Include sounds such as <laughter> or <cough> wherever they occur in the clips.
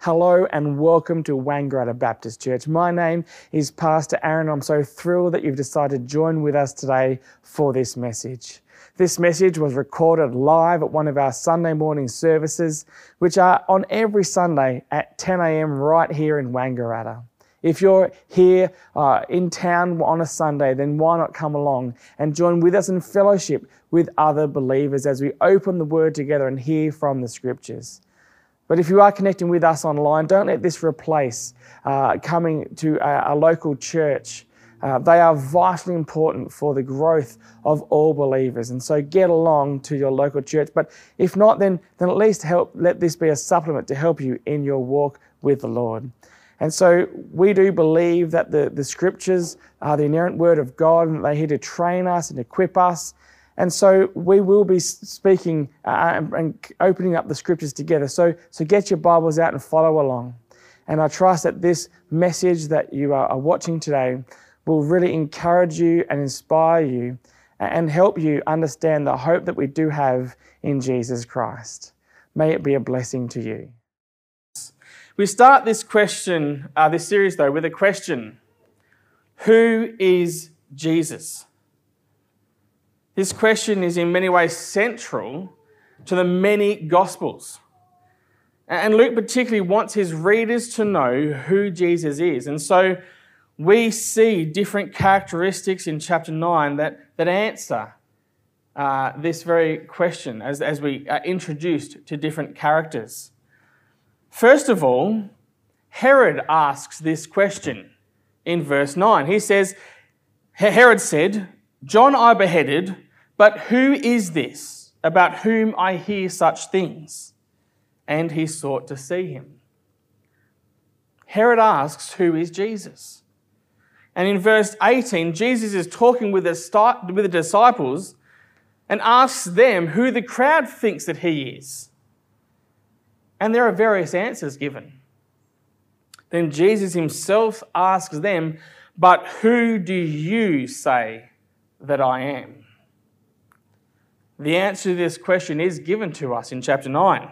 Hello and welcome to Wangaratta Baptist Church. My name is Pastor Aaron. I'm so thrilled that you've decided to join with us today for this message. This message was recorded live at one of our Sunday morning services, which are on every Sunday at 10 a.m. right here in Wangaratta. If you're here uh, in town on a Sunday, then why not come along and join with us in fellowship with other believers as we open the Word together and hear from the Scriptures. But if you are connecting with us online, don't let this replace uh, coming to a, a local church. Uh, they are vitally important for the growth of all believers. And so get along to your local church. But if not, then, then at least help, let this be a supplement to help you in your walk with the Lord. And so we do believe that the, the scriptures are the inerrant word of God and they're here to train us and equip us and so we will be speaking uh, and opening up the scriptures together. So, so get your Bibles out and follow along. And I trust that this message that you are watching today will really encourage you and inspire you and help you understand the hope that we do have in Jesus Christ. May it be a blessing to you. We start this question, uh, this series though, with a question Who is Jesus? This question is in many ways central to the many Gospels. And Luke particularly wants his readers to know who Jesus is. And so we see different characteristics in chapter 9 that, that answer uh, this very question as, as we are introduced to different characters. First of all, Herod asks this question in verse 9. He says, Herod said, John I beheaded but who is this about whom I hear such things? And he sought to see him. Herod asks, Who is Jesus? And in verse 18, Jesus is talking with the, with the disciples and asks them who the crowd thinks that he is. And there are various answers given. Then Jesus himself asks them, But who do you say that I am? The answer to this question is given to us in chapter 9.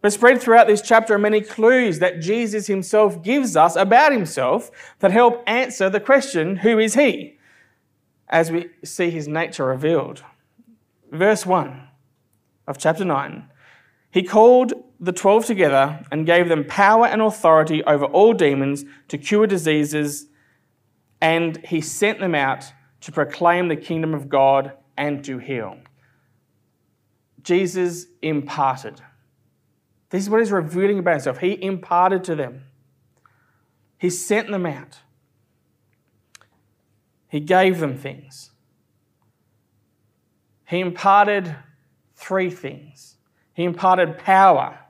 But spread throughout this chapter are many clues that Jesus himself gives us about himself that help answer the question, Who is he? as we see his nature revealed. Verse 1 of chapter 9 He called the twelve together and gave them power and authority over all demons to cure diseases, and he sent them out to proclaim the kingdom of God and to heal. Jesus imparted. This is what he's revealing about himself. He imparted to them, he sent them out, he gave them things. He imparted three things. He imparted power.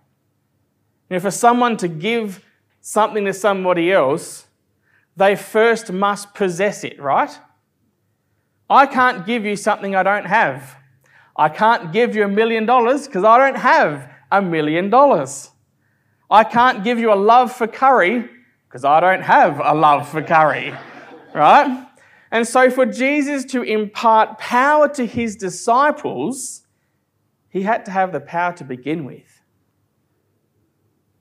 And for someone to give something to somebody else, they first must possess it, right? I can't give you something I don't have. I can't give you a million dollars because I don't have a million dollars. I can't give you a love for curry because I don't have a love for curry, <laughs> right? And so, for Jesus to impart power to his disciples, he had to have the power to begin with.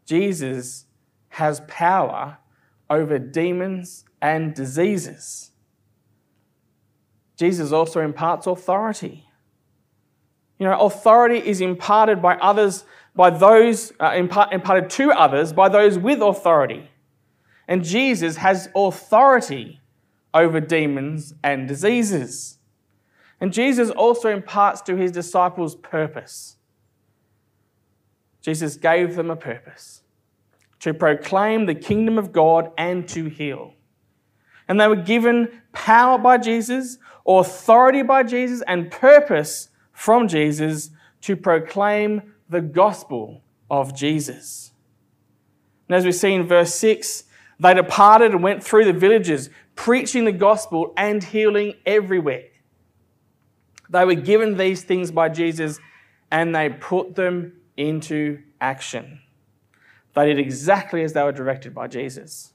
Jesus has power over demons and diseases. Jesus also imparts authority. You know, authority is imparted by others, by those, uh, impart, imparted to others by those with authority. And Jesus has authority over demons and diseases. And Jesus also imparts to his disciples purpose. Jesus gave them a purpose to proclaim the kingdom of God and to heal. And they were given power by Jesus, authority by Jesus, and purpose from Jesus to proclaim the gospel of Jesus. And as we see in verse 6, they departed and went through the villages, preaching the gospel and healing everywhere. They were given these things by Jesus and they put them into action. They did exactly as they were directed by Jesus.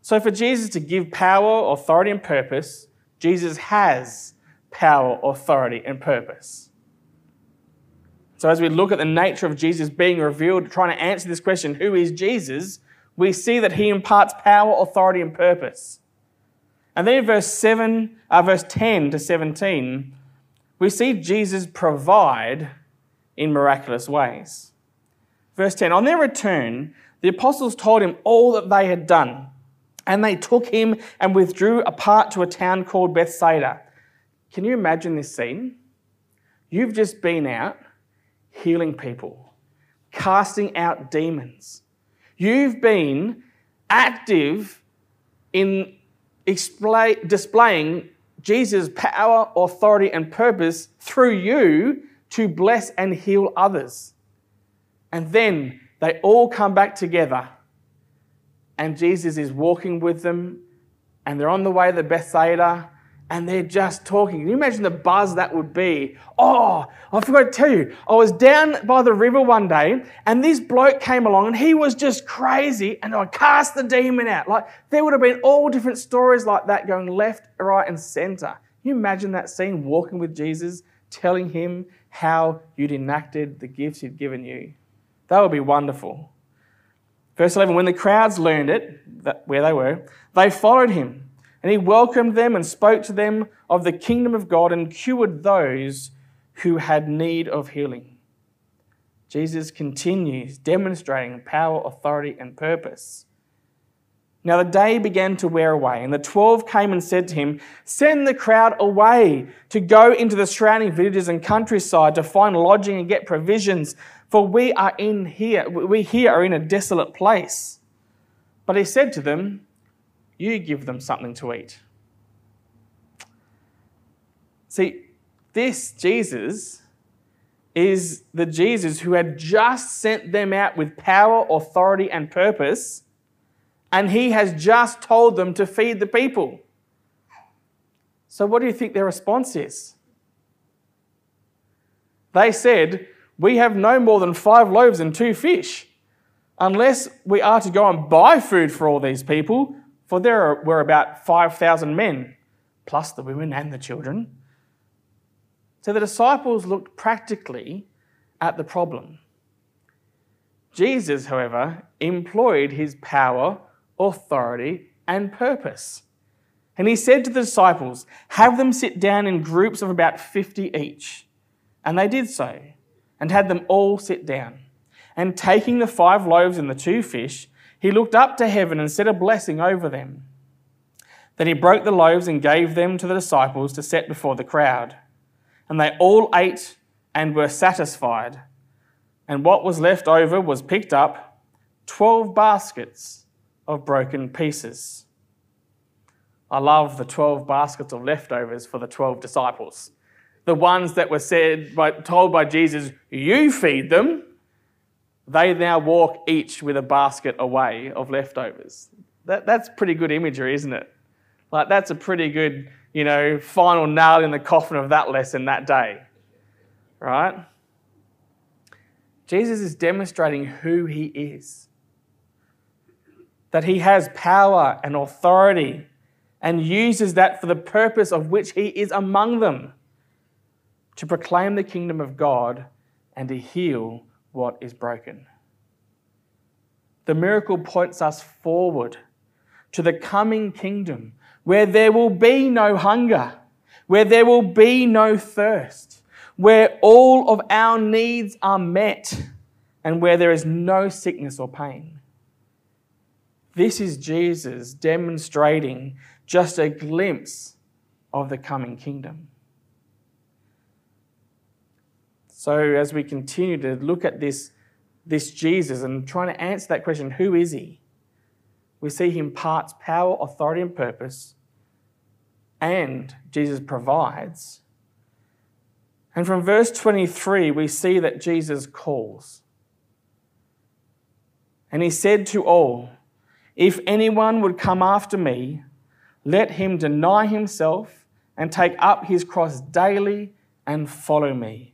So, for Jesus to give power, authority, and purpose, Jesus has power, authority, and purpose. So, as we look at the nature of Jesus being revealed, trying to answer this question, who is Jesus? We see that he imparts power, authority, and purpose. And then in verse 7, uh, verse 10 to 17, we see Jesus provide in miraculous ways. Verse 10 On their return, the apostles told him all that they had done, and they took him and withdrew apart to a town called Bethsaida. Can you imagine this scene? You've just been out healing people, casting out demons. You've been active in display, displaying Jesus' power, authority, and purpose through you to bless and heal others. And then they all come back together, and Jesus is walking with them, and they're on the way to Bethsaida, and they're just talking. Can you imagine the buzz that would be? Oh, I forgot to tell you, I was down by the river one day and this bloke came along and he was just crazy and I cast the demon out. Like there would have been all different stories like that going left, right, and center. Can you imagine that scene walking with Jesus, telling him how you'd enacted the gifts he'd given you? That would be wonderful. Verse 11 When the crowds learned it, that, where they were, they followed him and he welcomed them and spoke to them of the kingdom of God and cured those who had need of healing. Jesus continues demonstrating power, authority, and purpose. Now the day began to wear away, and the twelve came and said to him, Send the crowd away to go into the surrounding villages and countryside to find lodging and get provisions, for we are in here, we here are in a desolate place. But he said to them, you give them something to eat. See, this Jesus is the Jesus who had just sent them out with power, authority, and purpose, and he has just told them to feed the people. So, what do you think their response is? They said, We have no more than five loaves and two fish. Unless we are to go and buy food for all these people, for there were about 5,000 men, plus the women and the children. So the disciples looked practically at the problem. Jesus, however, employed his power, authority, and purpose. And he said to the disciples, Have them sit down in groups of about 50 each. And they did so, and had them all sit down. And taking the five loaves and the two fish, he looked up to heaven and said a blessing over them. Then he broke the loaves and gave them to the disciples to set before the crowd. And they all ate and were satisfied. And what was left over was picked up 12 baskets of broken pieces. I love the 12 baskets of leftovers for the 12 disciples. The ones that were said by, told by Jesus, you feed them, they now walk each with a basket away of leftovers. That, that's pretty good imagery, isn't it? Like, that's a pretty good, you know, final nail in the coffin of that lesson that day. Right? Jesus is demonstrating who he is. That he has power and authority and uses that for the purpose of which he is among them to proclaim the kingdom of God and to heal what is broken. The miracle points us forward to the coming kingdom where there will be no hunger, where there will be no thirst, where all of our needs are met, and where there is no sickness or pain. This is Jesus demonstrating just a glimpse of the coming kingdom. So, as we continue to look at this, this Jesus and trying to answer that question, who is he? We see he imparts power, authority, and purpose, and Jesus provides. And from verse 23, we see that Jesus calls. And he said to all, If anyone would come after me, let him deny himself and take up his cross daily and follow me.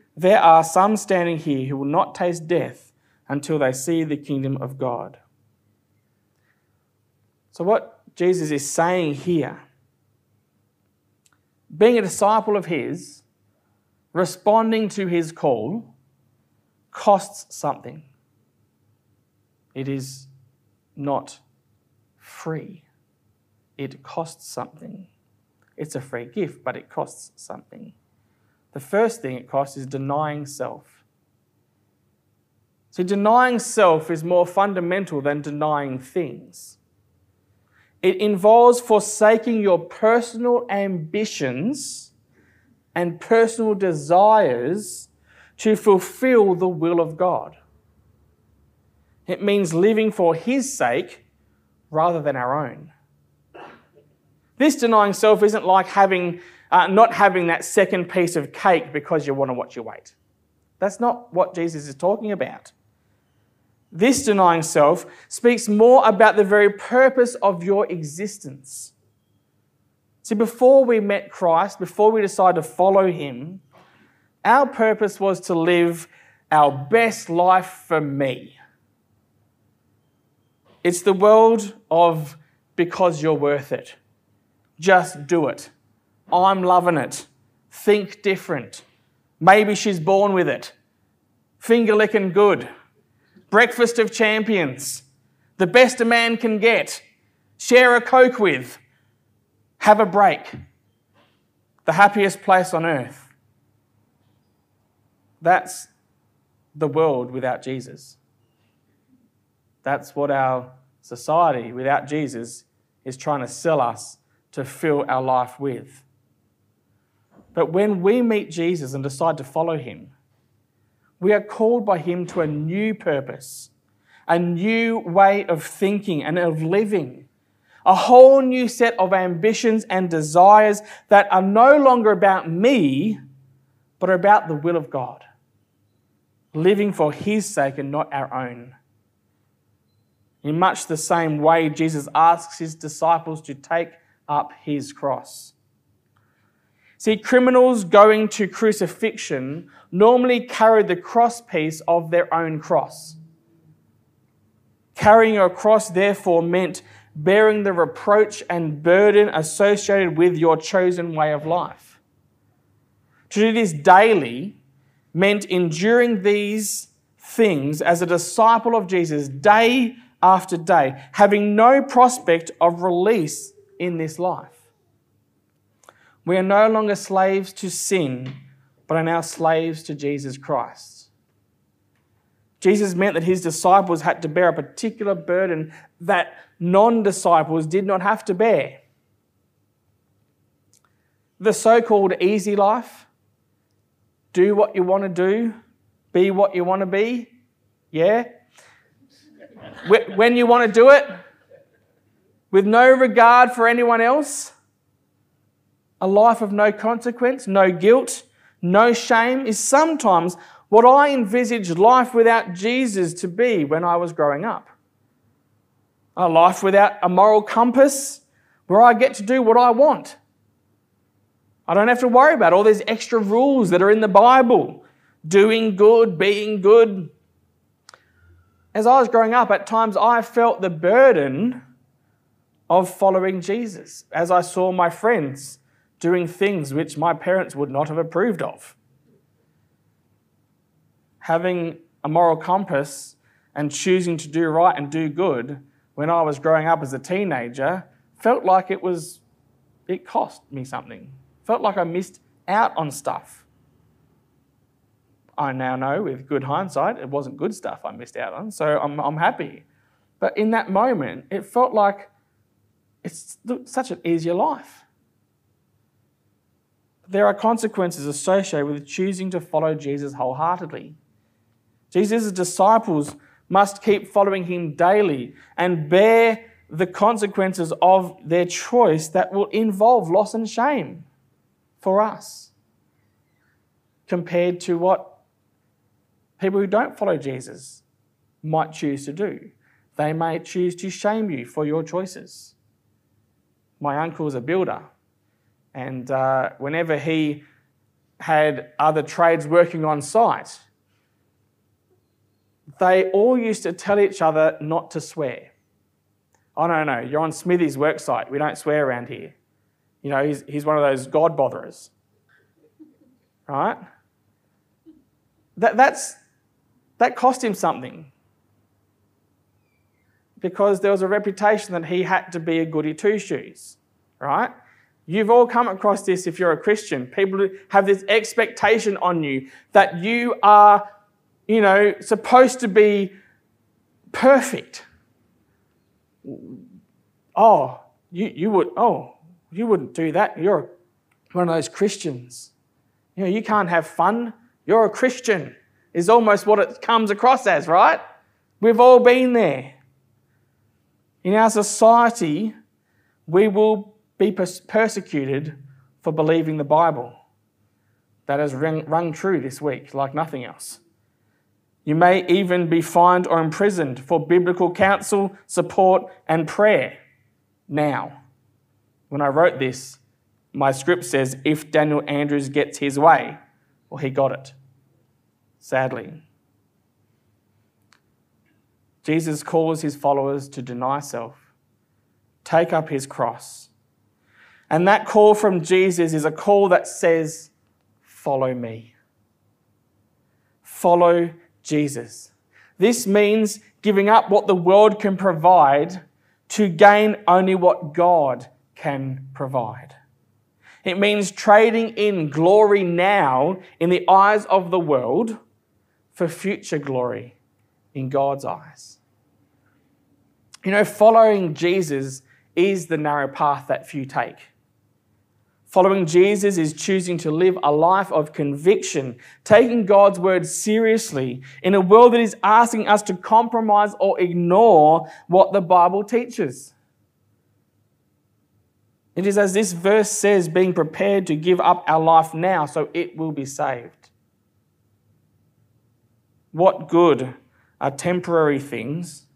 there are some standing here who will not taste death until they see the kingdom of God. So, what Jesus is saying here, being a disciple of his, responding to his call, costs something. It is not free. It costs something. It's a free gift, but it costs something. The first thing it costs is denying self. See, denying self is more fundamental than denying things. It involves forsaking your personal ambitions and personal desires to fulfill the will of God. It means living for His sake rather than our own. This denying self isn't like having, uh, not having that second piece of cake because you want to watch your weight. That's not what Jesus is talking about. This denying self speaks more about the very purpose of your existence. See, before we met Christ, before we decided to follow Him, our purpose was to live our best life for me. It's the world of because you're worth it. Just do it. I'm loving it. Think different. Maybe she's born with it. Finger licking good. Breakfast of champions. The best a man can get. Share a Coke with. Have a break. The happiest place on earth. That's the world without Jesus. That's what our society without Jesus is trying to sell us to fill our life with. But when we meet Jesus and decide to follow him, we are called by him to a new purpose, a new way of thinking and of living, a whole new set of ambitions and desires that are no longer about me, but are about the will of God, living for his sake and not our own. In much the same way, Jesus asks his disciples to take up his cross. See, criminals going to crucifixion normally carried the cross piece of their own cross. Carrying a cross, therefore, meant bearing the reproach and burden associated with your chosen way of life. To do this daily meant enduring these things as a disciple of Jesus day after day, having no prospect of release in this life. We are no longer slaves to sin, but are now slaves to Jesus Christ. Jesus meant that his disciples had to bear a particular burden that non disciples did not have to bear. The so called easy life, do what you want to do, be what you want to be, yeah, when you want to do it with no regard for anyone else, a life of no consequence, no guilt, no shame is sometimes what I envisaged life without Jesus to be when I was growing up. A life without a moral compass where I get to do what I want. I don't have to worry about all these extra rules that are in the Bible doing good, being good, as I was growing up, at times I felt the burden of following Jesus as I saw my friends doing things which my parents would not have approved of. Having a moral compass and choosing to do right and do good when I was growing up as a teenager felt like it was, it cost me something. Felt like I missed out on stuff. I now know with good hindsight, it wasn't good stuff I missed out on, so I'm, I'm happy. But in that moment, it felt like it's such an easier life. There are consequences associated with choosing to follow Jesus wholeheartedly. Jesus' disciples must keep following him daily and bear the consequences of their choice that will involve loss and shame for us compared to what people who don't follow Jesus might choose to do. They may choose to shame you for your choices. My uncle is a builder, and uh, whenever he had other trades working on site, they all used to tell each other not to swear. Oh, no, no, you're on Smithy's work site. We don't swear around here. You know, he's, he's one of those God botherers. Right? That, that's, that cost him something. Because there was a reputation that he had to be a goody two shoes. Right? You've all come across this if you're a Christian. People have this expectation on you that you are, you know, supposed to be perfect. Oh, you, you would, oh, you wouldn't do that. You're one of those Christians. You know, you can't have fun. You're a Christian, is almost what it comes across as, right? We've all been there. In our society, we will be persecuted for believing the Bible. That has rung, true this week, like nothing else. You may even be fined or imprisoned for biblical counsel, support, and prayer now. When I wrote this, my script says, if Daniel Andrews gets his way, well, he got it, sadly. Jesus calls his followers to deny self, take up his cross. And that call from Jesus is a call that says, Follow me. Follow Jesus. This means giving up what the world can provide to gain only what God can provide. It means trading in glory now in the eyes of the world for future glory in God's eyes. You know, following Jesus is the narrow path that few take. Following Jesus is choosing to live a life of conviction, taking God's word seriously in a world that is asking us to compromise or ignore what the Bible teaches. It is as this verse says, being prepared to give up our life now so it will be saved. What good are temporary things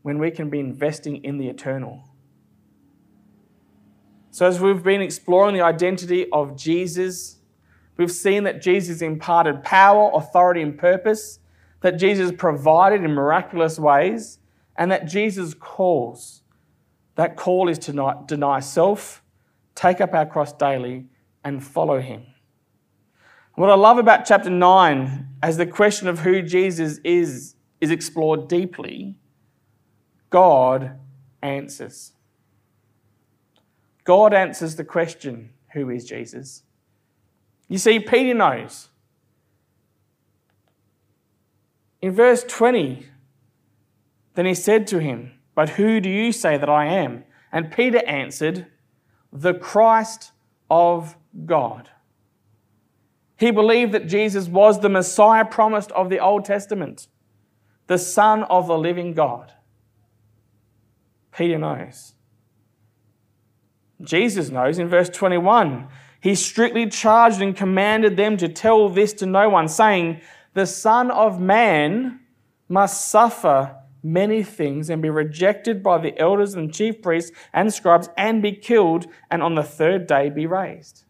when we can be investing in the eternal? So, as we've been exploring the identity of Jesus, we've seen that Jesus imparted power, authority, and purpose, that Jesus provided in miraculous ways, and that Jesus calls. That call is to deny self, take up our cross daily, and follow him. What I love about chapter 9, as the question of who Jesus is is explored deeply, God answers. God answers the question, Who is Jesus? You see, Peter knows. In verse 20, then he said to him, But who do you say that I am? And Peter answered, The Christ of God. He believed that Jesus was the Messiah promised of the Old Testament, the Son of the living God. Peter knows. Jesus knows in verse 21. He strictly charged and commanded them to tell this to no one, saying, The Son of Man must suffer many things and be rejected by the elders and chief priests and scribes and be killed, and on the third day be raised.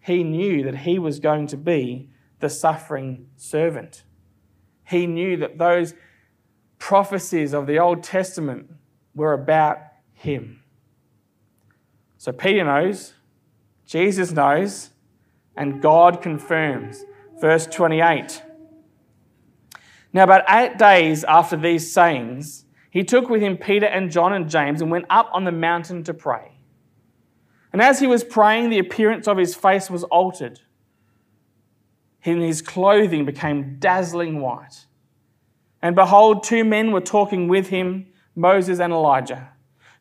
He knew that he was going to be the suffering servant. He knew that those prophecies of the Old Testament were about him. So Peter knows, Jesus knows, and God confirms. Verse 28. Now, about eight days after these sayings, he took with him Peter and John and James and went up on the mountain to pray. And as he was praying, the appearance of his face was altered, and his clothing became dazzling white. And behold, two men were talking with him, Moses and Elijah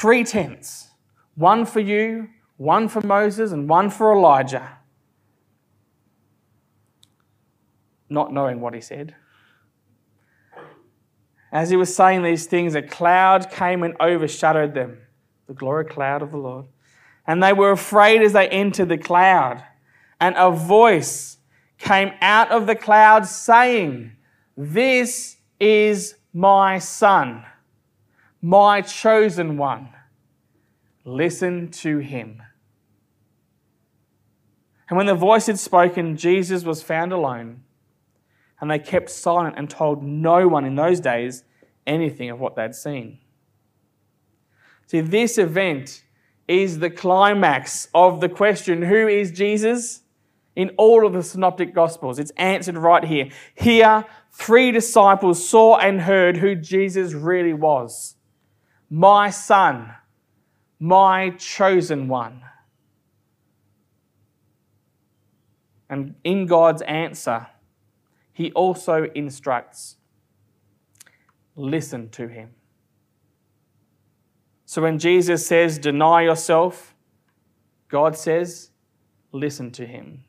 three tents one for you, one for Moses, and one for Elijah. Not knowing what he said. As he was saying these things, a cloud came and overshadowed them, the glory cloud of the Lord. And they were afraid as they entered the cloud. And a voice came out of the cloud saying, This is my son, my chosen one. Listen to him. And when the voice had spoken, Jesus was found alone. And they kept silent and told no one in those days anything of what they'd seen. See, this event is the climax of the question who is Jesus? In all of the synoptic gospels, it's answered right here. Here, three disciples saw and heard who Jesus really was my son, my chosen one. And in God's answer, he also instructs listen to him. So when Jesus says, deny yourself, God says, listen to him.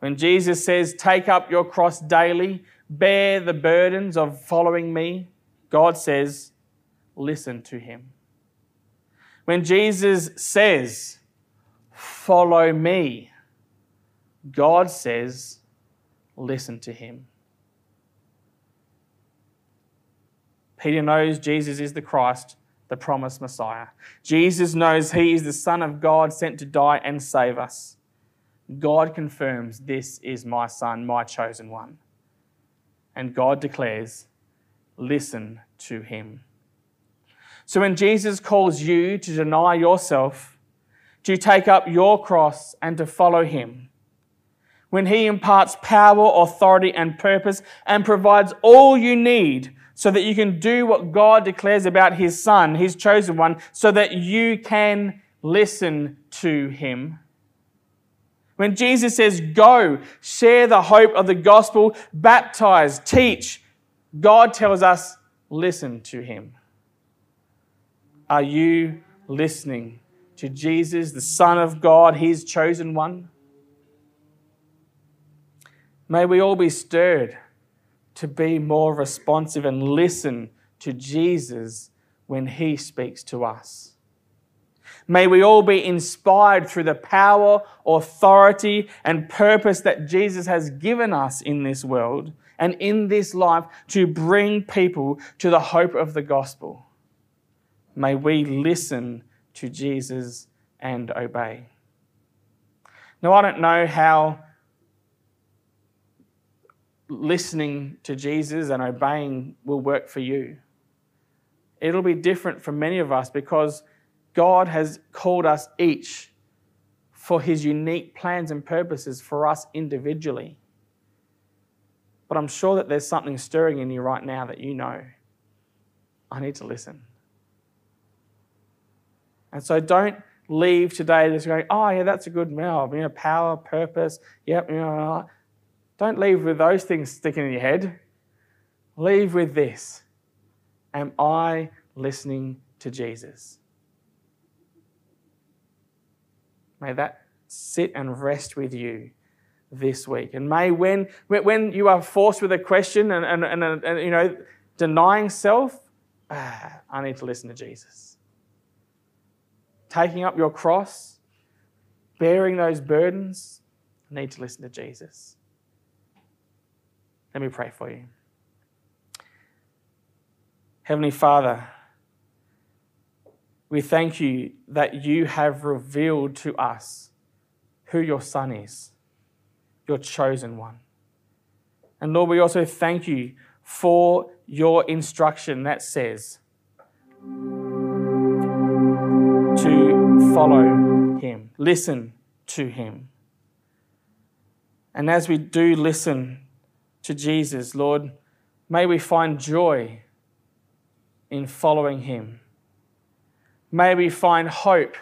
When Jesus says, take up your cross daily, bear the burdens of following me, God says, listen to him. When Jesus says, follow me, God says, listen to him. Peter knows Jesus is the Christ, the promised Messiah. Jesus knows he is the Son of God sent to die and save us. God confirms, This is my Son, my chosen one. And God declares, Listen to him. So when Jesus calls you to deny yourself, to take up your cross and to follow him, when he imparts power, authority, and purpose and provides all you need so that you can do what God declares about his son, his chosen one, so that you can listen to him when Jesus says, Go, share the hope of the gospel, baptize, teach, God tells us, Listen to him. Are you listening to Jesus, the Son of God, his chosen one? May we all be stirred to be more responsive and listen to Jesus when he speaks to us. May we all be inspired through the power, authority, and purpose that Jesus has given us in this world and in this life to bring people to the hope of the gospel. May we listen to Jesus and obey. Now, I don't know how listening to Jesus and obeying will work for you. It'll be different for many of us because God has called us each for his unique plans and purposes for us individually. But I'm sure that there's something stirring in you right now that you know. I need to listen. And so don't leave today just going, oh, yeah, that's a good meal. You know, power, purpose, yep. You know, uh, don't leave with those things sticking in your head. Leave with this Am I listening to Jesus? May that sit and rest with you this week. And may when, when you are forced with a question and, and, and, and you know, denying self, ah, I need to listen to Jesus. Taking up your cross, bearing those burdens, I need to listen to Jesus. Let me pray for you. Heavenly Father, we thank you that you have revealed to us who your Son is, your chosen one. And Lord, we also thank you for your instruction that says to follow him, listen to him. And as we do listen to Jesus, Lord, may we find joy in following him. May we find hope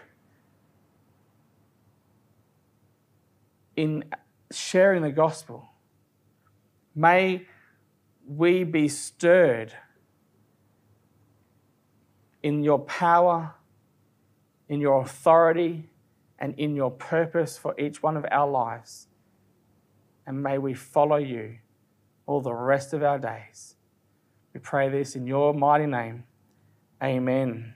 in sharing the gospel. May we be stirred in your power, in your authority, and in your purpose for each one of our lives. And may we follow you all the rest of our days. We pray this in your mighty name. Amen.